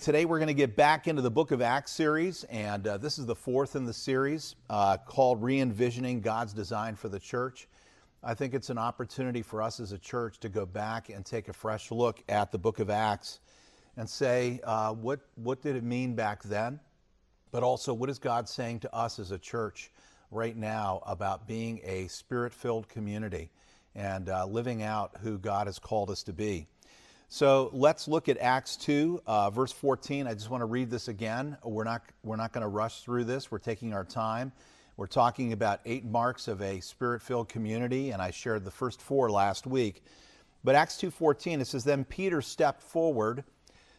Today we're going to get back into the Book of Acts series, and uh, this is the fourth in the series uh, called Re Envisioning God's Design for the Church. I think it's an opportunity for us as a church to go back and take a fresh look at the Book of Acts and say, uh, what, what did it mean back then? But also, what is God saying to us as a church right now about being a spirit filled community and uh, living out who God has called us to be? So let's look at Acts 2, uh, verse 14. I just want to read this again. We're not, we're not going to rush through this. We're taking our time. We're talking about eight marks of a spirit-filled community, and I shared the first four last week. But Acts 2:14 it says then Peter stepped forward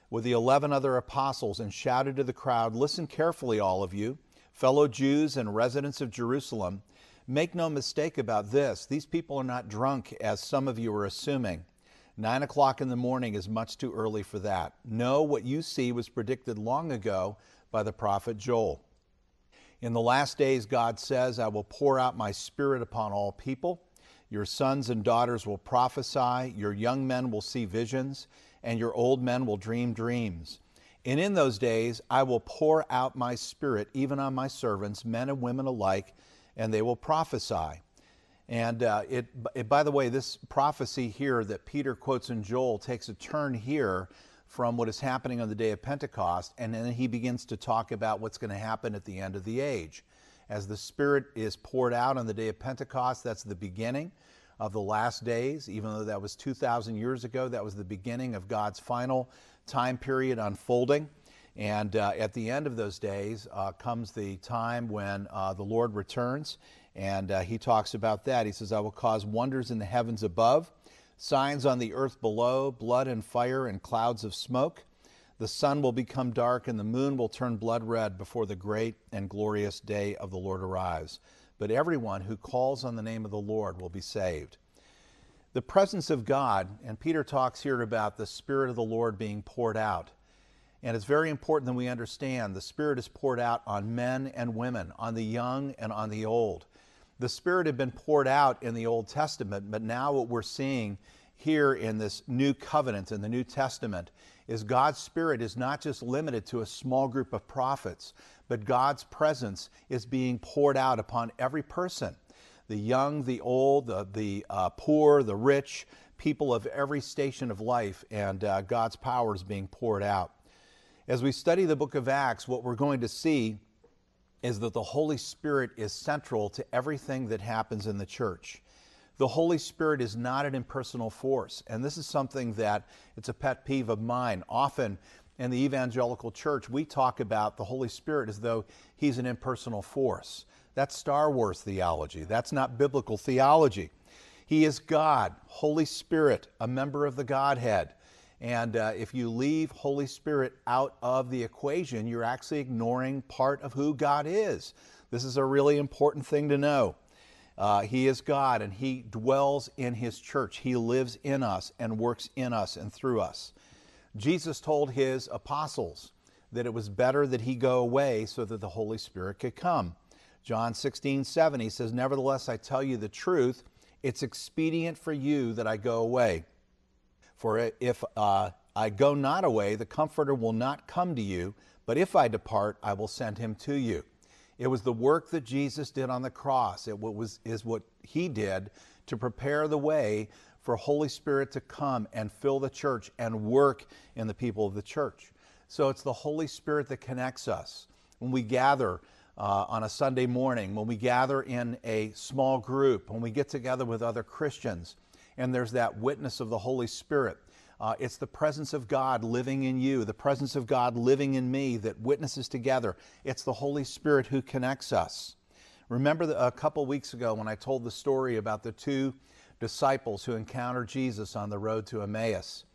with the 11 other apostles and shouted to the crowd, "Listen carefully all of you, fellow Jews and residents of Jerusalem, make no mistake about this. These people are not drunk as some of you are assuming." Nine o'clock in the morning is much too early for that. No, what you see was predicted long ago by the prophet Joel. In the last days, God says, I will pour out my spirit upon all people. Your sons and daughters will prophesy, your young men will see visions, and your old men will dream dreams. And in those days, I will pour out my spirit even on my servants, men and women alike, and they will prophesy. And uh, it, it, by the way, this prophecy here that Peter quotes in Joel takes a turn here from what is happening on the day of Pentecost, and then he begins to talk about what's going to happen at the end of the age. As the Spirit is poured out on the day of Pentecost, that's the beginning of the last days. Even though that was 2,000 years ago, that was the beginning of God's final time period unfolding. And uh, at the end of those days uh, comes the time when uh, the Lord returns and uh, he talks about that. He says, I will cause wonders in the heavens above, signs on the earth below, blood and fire and clouds of smoke. The sun will become dark and the moon will turn blood red before the great and glorious day of the Lord arrives. But everyone who calls on the name of the Lord will be saved. The presence of God, and Peter talks here about the Spirit of the Lord being poured out. And it's very important that we understand the Spirit is poured out on men and women, on the young and on the old the Spirit had been poured out in the Old Testament, but now what we're seeing here in this new covenant in the New Testament is God's Spirit is not just limited to a small group of prophets, but God's presence is being poured out upon every person the young, the old, the, the uh, poor, the rich, people of every station of life, and uh, God's power is being poured out. As we study the book of Acts, what we're going to see is that the Holy Spirit is central to everything that happens in the church. The Holy Spirit is not an impersonal force. And this is something that it's a pet peeve of mine. Often in the evangelical church, we talk about the Holy Spirit as though he's an impersonal force. That's Star Wars theology. That's not biblical theology. He is God, Holy Spirit, a member of the Godhead. And uh, if you leave Holy Spirit out of the equation, you're actually ignoring part of who God is. This is a really important thing to know. Uh, he is God and He dwells in His church. He lives in us and works in us and through us. Jesus told His apostles that it was better that He go away so that the Holy Spirit could come. John 16, 7, He says, Nevertheless, I tell you the truth, it's expedient for you that I go away. For if uh, I go not away, the Comforter will not come to you, but if I depart, I will send him to you. It was the work that Jesus did on the cross. It was, is what he did to prepare the way for Holy Spirit to come and fill the church and work in the people of the church. So it's the Holy Spirit that connects us. When we gather uh, on a Sunday morning, when we gather in a small group, when we get together with other Christians, and there's that witness of the Holy Spirit. Uh, it's the presence of God living in you, the presence of God living in me that witnesses together. It's the Holy Spirit who connects us. Remember the, a couple weeks ago when I told the story about the two disciples who encountered Jesus on the road to Emmaus?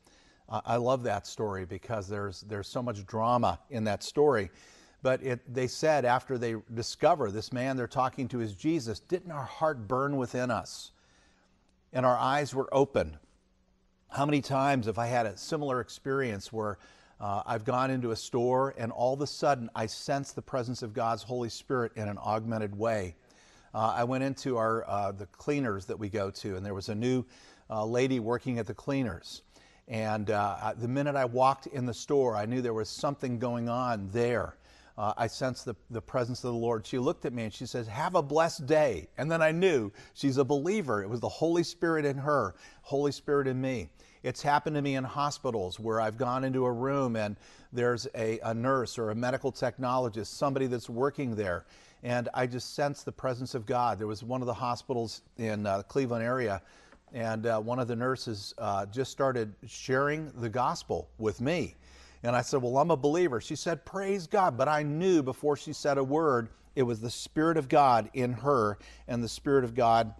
Uh, I love that story because there's, there's so much drama in that story. But it, they said after they discover this man they're talking to is Jesus, didn't our heart burn within us? And our eyes were open. How many times have I had a similar experience where uh, I've gone into a store and all of a sudden I sense the presence of God's Holy Spirit in an augmented way? Uh, I went into our uh, the cleaners that we go to, and there was a new uh, lady working at the cleaners. And uh, the minute I walked in the store, I knew there was something going on there. Uh, I sensed the, the presence of the Lord. She looked at me and she says, Have a blessed day. And then I knew she's a believer. It was the Holy Spirit in her, Holy Spirit in me. It's happened to me in hospitals where I've gone into a room and there's a, a nurse or a medical technologist, somebody that's working there. And I just sense the presence of God. There was one of the hospitals in uh, Cleveland area and uh, one of the nurses uh, just started sharing the gospel with me. And I said, Well, I'm a believer. She said, Praise God. But I knew before she said a word, it was the Spirit of God in her and the Spirit of God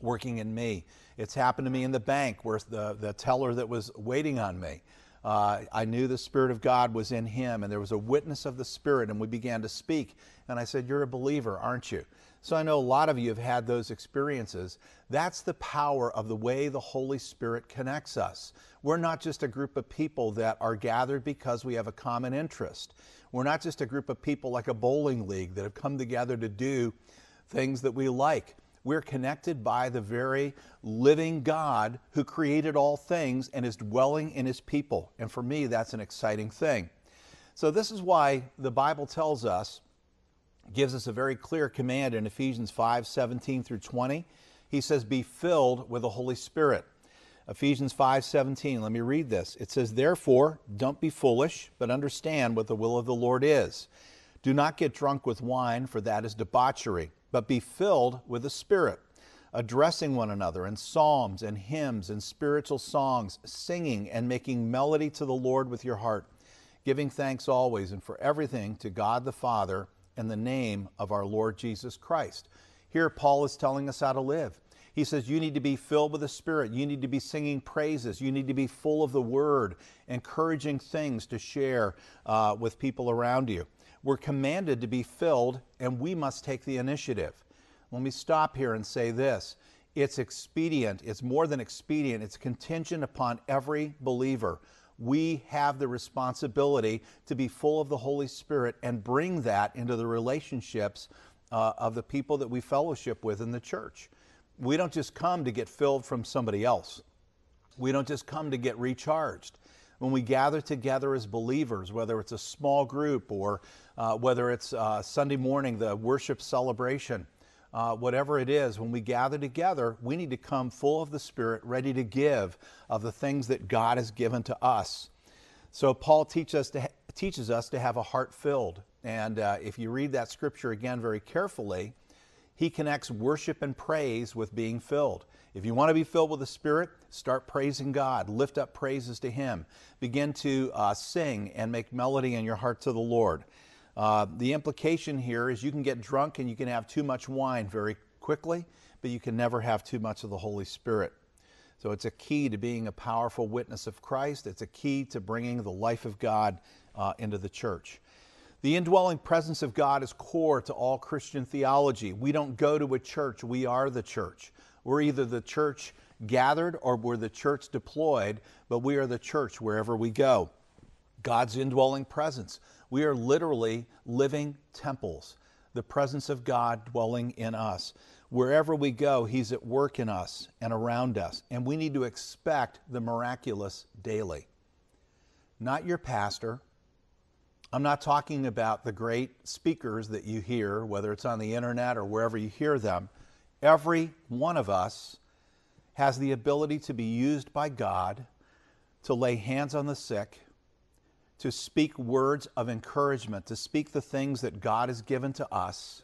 working in me. It's happened to me in the bank where the, the teller that was waiting on me. Uh, I knew the Spirit of God was in him, and there was a witness of the Spirit, and we began to speak. And I said, You're a believer, aren't you? So I know a lot of you have had those experiences. That's the power of the way the Holy Spirit connects us. We're not just a group of people that are gathered because we have a common interest. We're not just a group of people like a bowling league that have come together to do things that we like. We're connected by the very living God who created all things and is dwelling in his people. And for me, that's an exciting thing. So, this is why the Bible tells us gives us a very clear command in Ephesians 5 17 through 20. He says, Be filled with the Holy Spirit. Ephesians 5 17, let me read this. It says, Therefore, don't be foolish, but understand what the will of the Lord is. Do not get drunk with wine, for that is debauchery, but be filled with the Spirit, addressing one another in psalms and hymns and spiritual songs, singing and making melody to the Lord with your heart, giving thanks always and for everything to God the Father in the name of our Lord Jesus Christ. Here, Paul is telling us how to live. He says, You need to be filled with the Spirit. You need to be singing praises. You need to be full of the Word, encouraging things to share uh, with people around you. We're commanded to be filled, and we must take the initiative. Let me stop here and say this it's expedient, it's more than expedient, it's contingent upon every believer we have the responsibility to be full of the Holy Spirit and bring that into the relationships uh, of the people that we fellowship with in the church. We don't just come to get filled from somebody else. We don't just come to get recharged. When we gather together as believers, whether it's a small group or uh, whether it's uh, Sunday morning, the worship celebration, uh, whatever it is, when we gather together, we need to come full of the Spirit, ready to give of the things that God has given to us. So Paul teach us ha- teaches us to have a heart filled. And uh, if you read that scripture again very carefully, he connects worship and praise with being filled. If you want to be filled with the Spirit, start praising God. Lift up praises to Him. Begin to uh, sing and make melody in your heart to the Lord. Uh, the implication here is you can get drunk and you can have too much wine very quickly, but you can never have too much of the Holy Spirit. So it's a key to being a powerful witness of Christ. It's a key to bringing the life of God uh, into the church. The indwelling presence of God is core to all Christian theology. We don't go to a church, we are the church. We're either the church gathered or we're the church deployed, but we are the church wherever we go. God's indwelling presence. We are literally living temples, the presence of God dwelling in us. Wherever we go, He's at work in us and around us, and we need to expect the miraculous daily. Not your pastor. I'm not talking about the great speakers that you hear, whether it's on the internet or wherever you hear them. Every one of us has the ability to be used by God to lay hands on the sick to speak words of encouragement, to speak the things that God has given to us,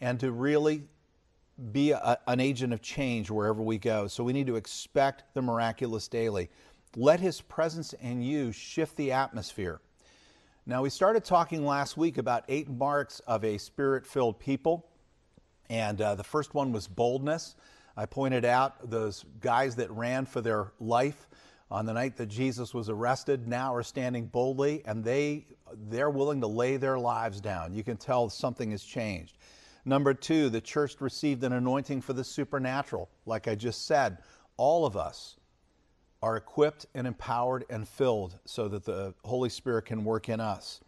and to really be a, an agent of change wherever we go. So we need to expect the miraculous daily. Let His presence in you shift the atmosphere. Now, we started talking last week about eight marks of a spirit filled people, and uh, the first one was boldness. I pointed out those guys that ran for their life on the night that Jesus was arrested now are standing boldly and they they're willing to lay their lives down. You can tell something has changed. Number 2, the church received an anointing for the supernatural. Like I just said, all of us are equipped and empowered and filled so that the Holy Spirit can work in us.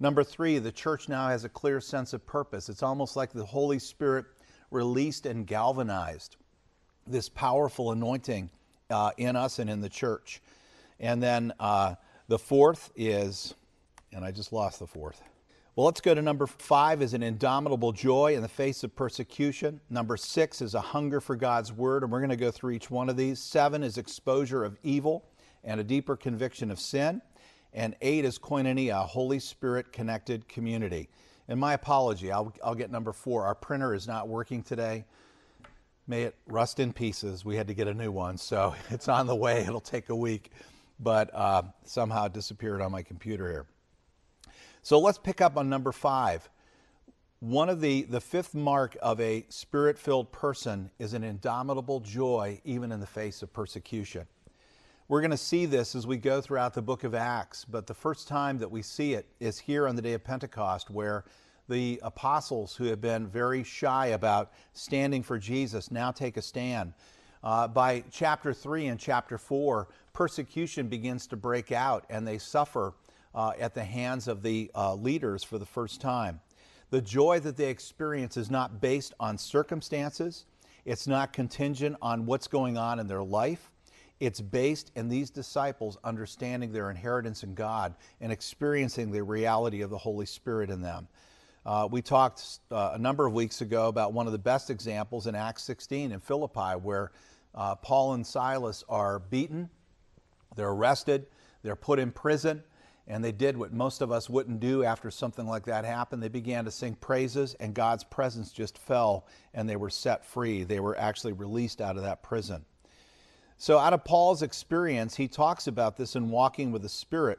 Number 3, the church now has a clear sense of purpose. It's almost like the Holy Spirit released and galvanized this powerful anointing uh, in us and in the church. And then uh, the fourth is, and I just lost the fourth. Well, let's go to number five is an indomitable joy in the face of persecution. Number six is a hunger for God's word, and we're going to go through each one of these. Seven is exposure of evil and a deeper conviction of sin. And eight is koinonia, a Holy Spirit connected community. And my apology, I'll, I'll get number four. Our printer is not working today. May it rust in pieces. We had to get a new one, so it's on the way. It'll take a week, but uh, somehow it disappeared on my computer here. So let's pick up on number five. One of the, the fifth mark of a spirit filled person is an indomitable joy, even in the face of persecution. We're going to see this as we go throughout the book of Acts, but the first time that we see it is here on the day of Pentecost, where the apostles who have been very shy about standing for Jesus now take a stand. Uh, by chapter 3 and chapter 4, persecution begins to break out and they suffer uh, at the hands of the uh, leaders for the first time. The joy that they experience is not based on circumstances, it's not contingent on what's going on in their life. It's based in these disciples understanding their inheritance in God and experiencing the reality of the Holy Spirit in them. Uh, we talked uh, a number of weeks ago about one of the best examples in Acts 16 in Philippi, where uh, Paul and Silas are beaten, they're arrested, they're put in prison, and they did what most of us wouldn't do after something like that happened. They began to sing praises, and God's presence just fell, and they were set free. They were actually released out of that prison. So, out of Paul's experience, he talks about this in Walking with the Spirit.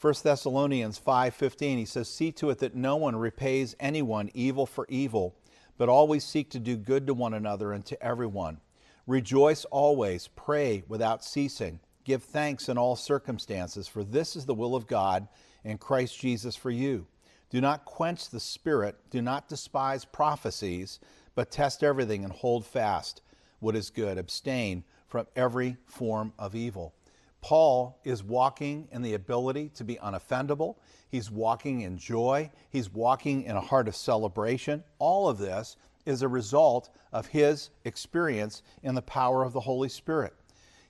1 Thessalonians 5:15 he says see to it that no one repays anyone evil for evil but always seek to do good to one another and to everyone rejoice always pray without ceasing Give thanks in all circumstances, for this is the will of God in Christ Jesus for you. Do not quench the Spirit, do not despise prophecies, but test everything and hold fast what is good. Abstain from every form of evil. Paul is walking in the ability to be unoffendable. He's walking in joy. He's walking in a heart of celebration. All of this is a result of his experience in the power of the Holy Spirit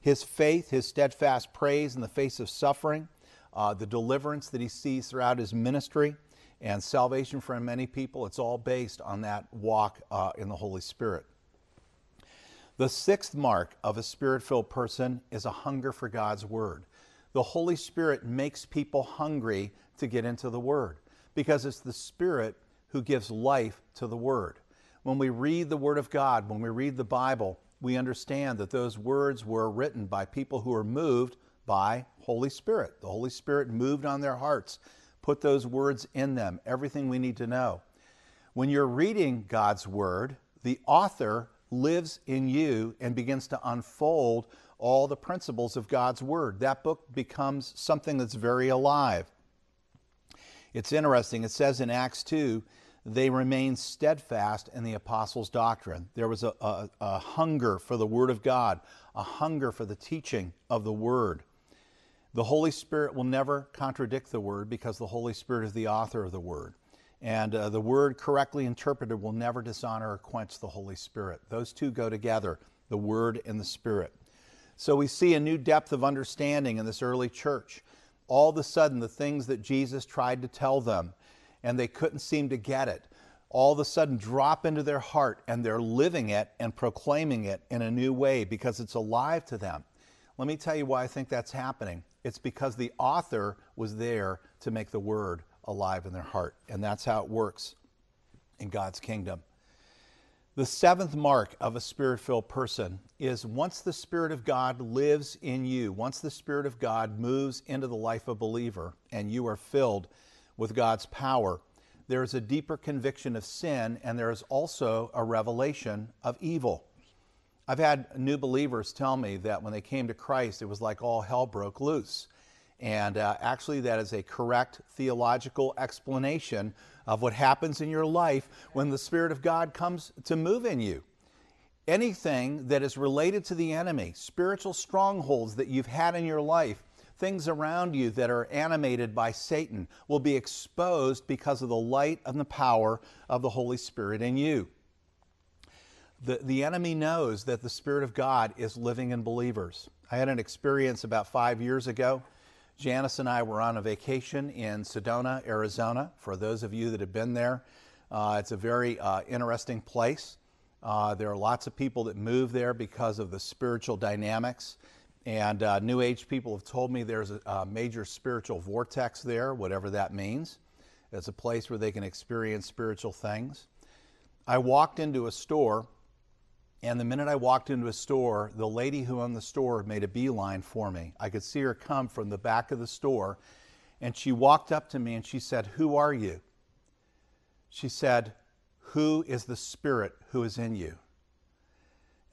his faith, his steadfast praise in the face of suffering, uh, the deliverance that he sees throughout his ministry, and salvation for many people, it's all based on that walk uh, in the Holy Spirit. The sixth mark of a spirit filled person is a hunger for God's Word. The Holy Spirit makes people hungry to get into the Word because it's the Spirit who gives life to the Word. When we read the Word of God, when we read the Bible, we understand that those words were written by people who were moved by Holy Spirit. The Holy Spirit moved on their hearts, put those words in them, everything we need to know. When you're reading God's Word, the author lives in you and begins to unfold all the principles of God's Word. That book becomes something that's very alive. It's interesting. It says in Acts 2 they remained steadfast in the apostles' doctrine. There was a, a, a, hunger for the Word of God, a hunger for the teaching of the Word. The Holy Spirit will never contradict the Word because the Holy Spirit is the author of the Word. And uh, the Word correctly interpreted will never dishonor or quench the Holy Spirit. Those two go together, the Word and the Spirit. So we see a new depth of understanding in this early church. All of a sudden, the things that Jesus tried to tell them, and they couldn't seem to get it, all of a sudden drop into their heart and they're living it and proclaiming it in a new way because it's alive to them. Let me tell you why I think that's happening. It's because the author was there to make the word alive in their heart, and that's how it works in God's kingdom. The seventh mark of a spirit filled person is once the Spirit of God lives in you, once the Spirit of God moves into the life of a believer, and you are filled with God's power, there is a deeper conviction of sin and there is also a revelation of evil. I've had new believers tell me that when they came to Christ, it was like all hell broke loose. And uh, actually, that is a correct theological explanation of what happens in your life when the Spirit of God comes to move in you. Anything that is related to the enemy, spiritual strongholds that you've had in your life, things around you that are animated by Satan will be exposed because of the light and the power of the Holy Spirit in you. The, the enemy knows that the Spirit of God is living in believers. I had an experience about five years ago. Janice and I were on a vacation in Sedona, Arizona. For those of you that have been there, uh, it's a very uh, interesting place. Uh, there are lots of people that move there because of the spiritual dynamics. And uh, New Age people have told me there's a, a, major spiritual vortex there, whatever that means. It's a place where they can experience spiritual things. I walked into a store, and the minute I walked into a store, the lady who owned the store made a beeline for me. I could see her come from the back of the store, and she walked up to me and she said, Who are you? She said, Who is the Spirit who is in you?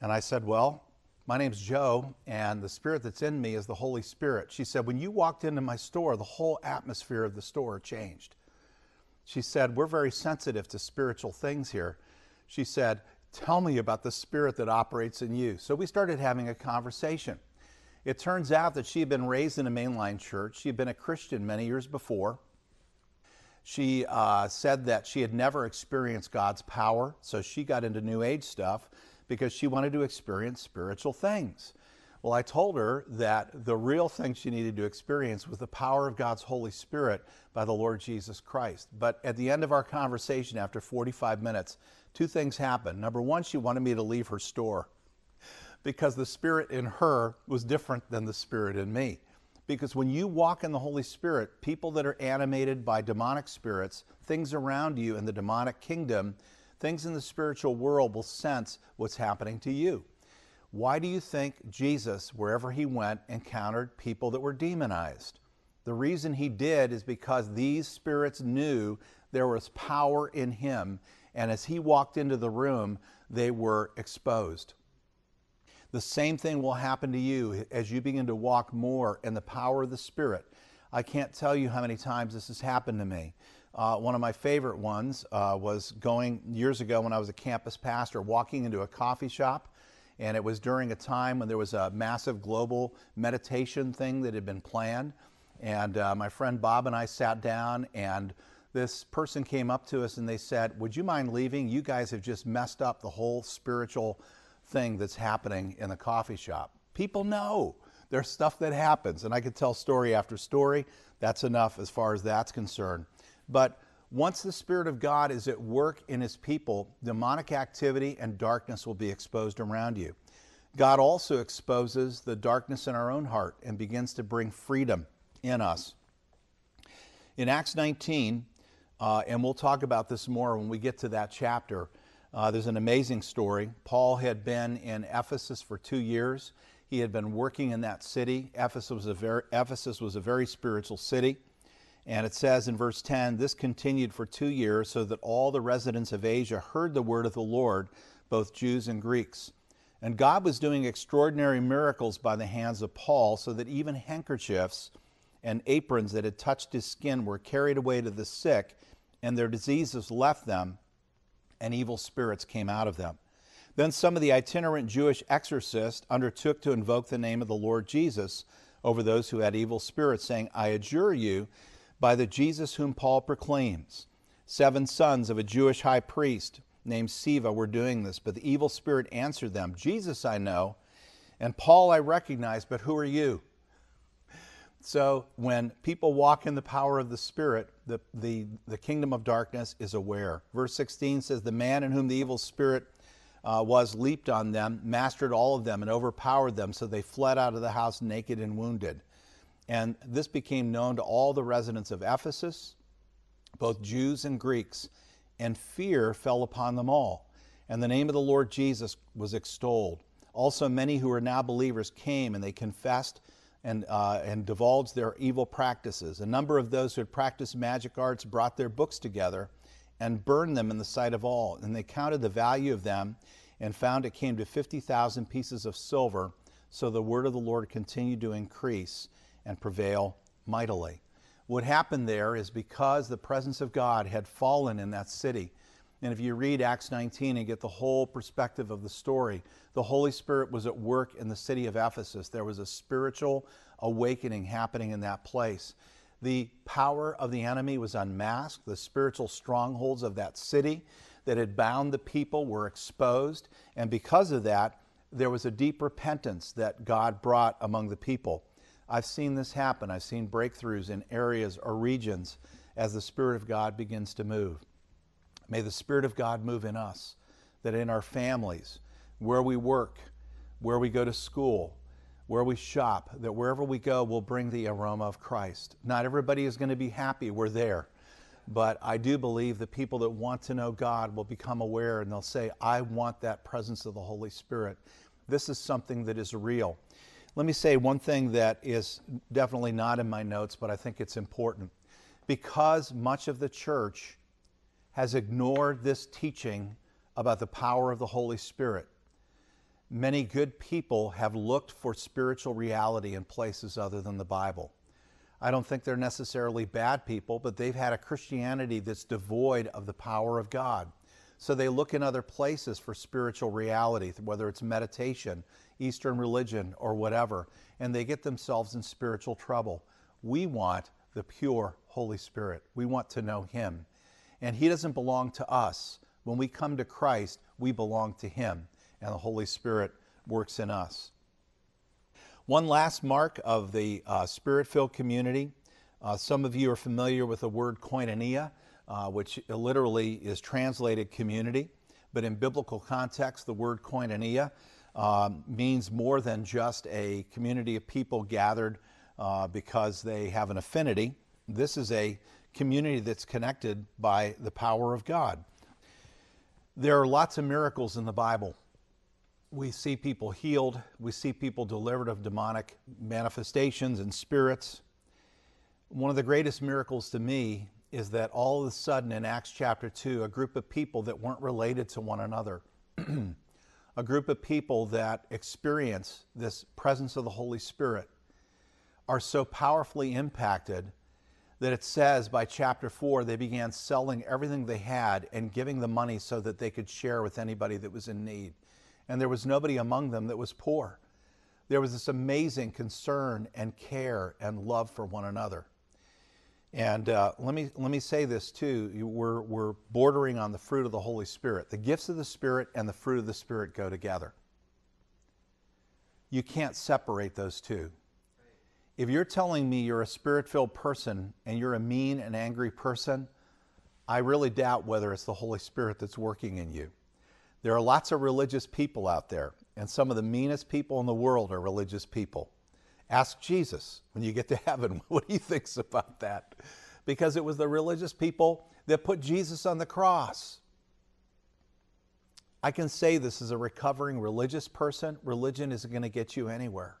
And I said, Well, my name's Joe, and the spirit that's in me is the Holy Spirit. She said, When you walked into my store, the whole atmosphere of the store changed. She said, We're very sensitive to spiritual things here. She said, Tell me about the spirit that operates in you. So we started having a conversation. It turns out that she had been raised in a mainline church. She had been a Christian many years before. She uh, said that she had never experienced God's power, so she got into New Age stuff because she wanted to experience spiritual things. Well, I told her that the real thing she needed to experience was the power of God's Holy Spirit by the Lord Jesus Christ. But at the end of our conversation, after 45 minutes, two things happened. Number one, she wanted me to leave her store because the Spirit in her was different than the Spirit in me. Because when you walk in the Holy Spirit, people that are animated by demonic spirits, things around you in the demonic kingdom, things in the spiritual world will sense what's happening to you. Why do you think Jesus, wherever he went, encountered people that were demonized? The reason he did is because these spirits knew there was power in him, and as he walked into the room, they were exposed. The same thing will happen to you as you begin to walk more in the power of the Spirit. I can't tell you how many times this has happened to me. Uh, one of my favorite ones uh, was going years ago when I was a campus pastor, walking into a coffee shop, and it was during a time when there was a massive global meditation thing that had been planned. And uh, my friend Bob and I sat down, and this person came up to us and they said, Would you mind leaving? You guys have just messed up the whole spiritual thing that's happening in the coffee shop. People know there's stuff that happens, and I could tell story after story. That's enough as far as that's concerned. But once the Spirit of God is at work in His people, demonic activity and darkness will be exposed around you. God also exposes the darkness in our own heart and begins to bring freedom in us. In Acts 19, uh, and we'll talk about this more when we get to that chapter, uh, there's an amazing story. Paul had been in Ephesus for two years. He had been working in that city. Ephesus was a very, Ephesus was a very spiritual city. And it says in verse 10 this continued for two years, so that all the residents of Asia heard the word of the Lord, both Jews and Greeks. And God was doing extraordinary miracles by the hands of Paul, so that even handkerchiefs and aprons that had touched his skin were carried away to the sick, and their diseases left them, and evil spirits came out of them. Then some of the itinerant Jewish exorcists undertook to invoke the name of the Lord Jesus over those who had evil spirits, saying, I adjure you by the Jesus whom Paul proclaims. Seven sons of a Jewish high priest named Sceva were doing this, but the evil spirit answered them Jesus I know, and Paul I recognize, but who are you? So when people walk in the power of the Spirit, the, the, the kingdom of darkness is aware. Verse 16 says, The man in whom the evil spirit uh, was leaped on them, mastered all of them, and overpowered them, so they fled out of the house naked and wounded. And this became known to all the residents of Ephesus, both Jews and Greeks, and fear fell upon them all. And the name of the Lord Jesus was extolled. Also, many who are now believers came and they confessed and, uh, and divulged their evil practices. A number of those who had practiced magic arts brought their books together and burned them in the sight of all. And they counted the value of them and found it came to 50,000 pieces of silver. So the word of the Lord continued to increase and prevail mightily. What happened there is because the presence of God had fallen in that city. And if you read Acts 19 and get the whole perspective of the story, the Holy Spirit was at work in the city of Ephesus. There was a spiritual awakening happening in that place. The power of the enemy was unmasked. The spiritual strongholds of that city that had bound the people were exposed. And because of that, there was a deep repentance that God brought among the people. I've seen this happen. I've seen breakthroughs in areas or regions as the Spirit of God begins to move. May the Spirit of God move in us, that in our families, where we work, where we go to school, where we shop, that wherever we go, we'll bring the aroma of Christ. Not everybody is going to be happy we're there, but I do believe the people that want to know God will become aware and they'll say, I want that presence of the Holy Spirit. This is something that is real. Let me say one thing that is definitely not in my notes, but I think it's important. Because much of the church has ignored this teaching about the power of the Holy Spirit, Many good people have looked for spiritual reality in places other than the Bible. I don't think they're necessarily bad people, but they've had a Christianity that's devoid of the power of God. So they look in other places for spiritual reality, whether it's meditation, Eastern religion, or whatever, and they get themselves in spiritual trouble. We want the pure Holy Spirit. We want to know Him. And He doesn't belong to us. When we come to Christ, we belong to Him and the Holy Spirit works in us. One last mark of the uh, spirit filled community. Uh, some of you are familiar with the word koinonia, uh, which literally is translated community. But in biblical context, the word koinonia um, means more than just a community of people gathered uh, because they have an affinity. This is a community that's connected by the power of God. There are lots of miracles in the Bible we see people healed, we see people delivered of demonic manifestations and spirits. One of the greatest miracles to me is that all of a sudden in Acts chapter 2, a group of people that weren't related to one another, a group of people that experience this presence of the Holy Spirit, are so powerfully impacted that it says by chapter 4 they began selling everything they had and giving the money so that they could share with anybody that was in need and there was nobody among them that was poor. There was this amazing concern and care and love for one another. And uh, let, me, let me say this too we're, we're bordering on the fruit of the Holy Spirit. The gifts of the Spirit and the fruit of the Spirit go together. You can't separate those two. If you're telling me you're a spirit filled person and you're a mean and angry person, I really doubt whether it's the Holy Spirit that's working in you. There are lots of religious people out there, and some of the meanest people in the world are religious people. Ask Jesus when you get to heaven what he thinks about that. Because it was the religious people that put Jesus on the cross. I can say this as a recovering religious person religion isn't going to get you anywhere.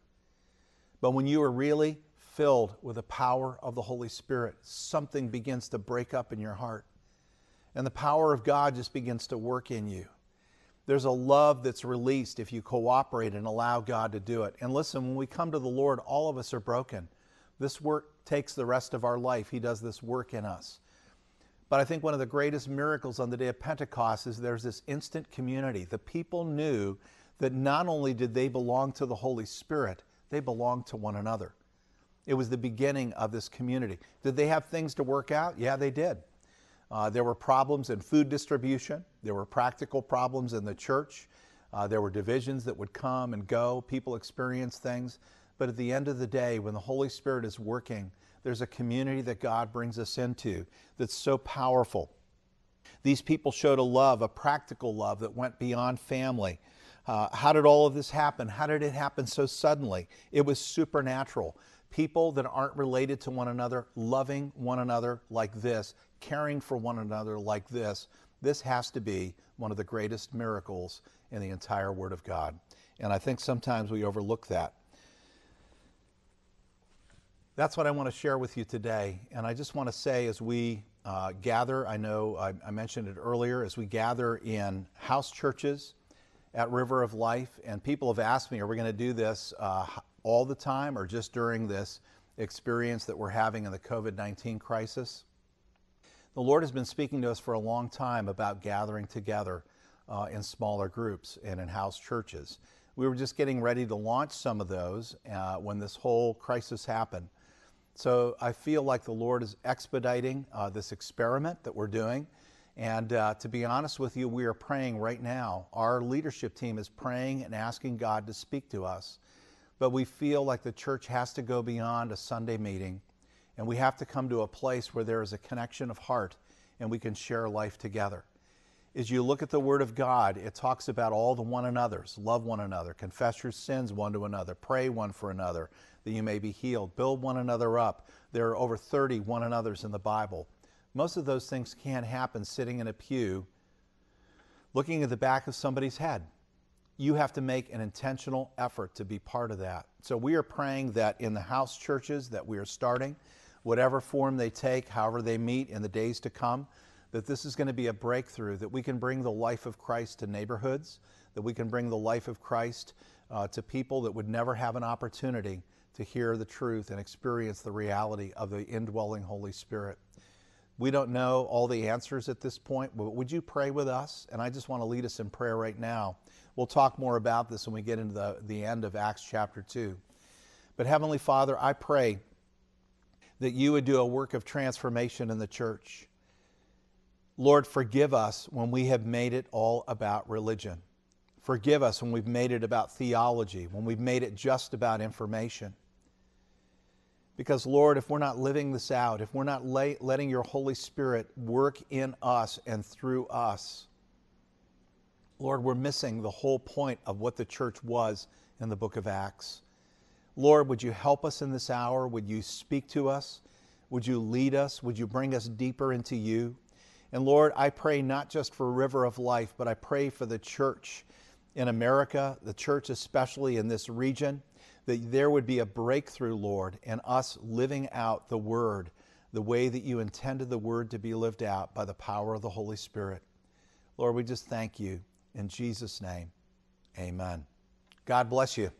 But when you are really filled with the power of the Holy Spirit, something begins to break up in your heart. And the power of God just begins to work in you. There's a love that's released if you cooperate and allow God to do it. And listen, when we come to the Lord, all of us are broken. This work takes the rest of our life. He does this work in us. But I think one of the greatest miracles on the day of Pentecost is there's this instant community. The people knew that not only did they belong to the Holy Spirit, they belonged to one another. It was the beginning of this community. Did they have things to work out? Yeah, they did. Uh, there were problems in food distribution. There were practical problems in the church. Uh, there were divisions that would come and go. People experienced things. But at the end of the day, when the Holy Spirit is working, there's a community that God brings us into that's so powerful. These people showed a love, a practical love that went beyond family. Uh, how did all of this happen? How did it happen so suddenly? It was supernatural. People that aren't related to one another, loving one another like this, caring for one another like this, this has to be one of the greatest miracles in the entire Word of God. And I think sometimes we overlook that. That's what I want to share with you today. And I just want to say, as we uh, gather, I know I, I mentioned it earlier, as we gather in house churches at River of Life, and people have asked me, are we going to do this uh, all the time or just during this experience that we're having in the COVID 19 crisis? The Lord has been speaking to us for a long time about gathering together uh, in smaller groups and in house churches. We were just getting ready to launch some of those uh, when this whole crisis happened. So I feel like the Lord is expediting uh, this experiment that we're doing. And uh, to be honest with you, we are praying right now. Our leadership team is praying and asking God to speak to us. But we feel like the church has to go beyond a Sunday meeting and we have to come to a place where there is a connection of heart and we can share life together. As you look at the Word of God, it talks about all the one another's. Love one another, confess your sins one to another, pray one for another that you may be healed, build one another up. There are over 30 one another's in the Bible. Most of those things can't happen sitting in a pew looking at the back of somebody's head. You have to make an intentional effort to be part of that. So we are praying that in the house churches that we are starting, whatever form they take, however they meet in the days to come, that this is going to be a breakthrough, that we can bring the life of Christ to neighborhoods, that we can bring the life of Christ uh, to people that would never have an opportunity to hear the truth and experience the reality of the indwelling Holy Spirit. We don't know all the answers at this point, but would you pray with us? And I just want to lead us in prayer right now. We'll talk more about this when we get into the, the end of Acts chapter 2. But Heavenly Father, I pray that you would do a work of transformation in the church. Lord, forgive us when we have made it all about religion. Forgive us when we've made it about theology, when we've made it just about information. Because, Lord, if we're not living this out, if we're not letting your Holy Spirit work in us and through us, Lord, we're missing the whole point of what the church was in the book of Acts. Lord, would you help us in this hour? Would you speak to us? Would you lead us? Would you bring us deeper into you? And Lord, I pray not just for a River of Life, but I pray for the church in America, the church especially in this region that there would be a breakthrough, Lord, in us living out the Word the way that you intended the Word to be lived out by the power of the Holy Spirit. Lord, we just thank you. In Jesus' name, amen. God bless you.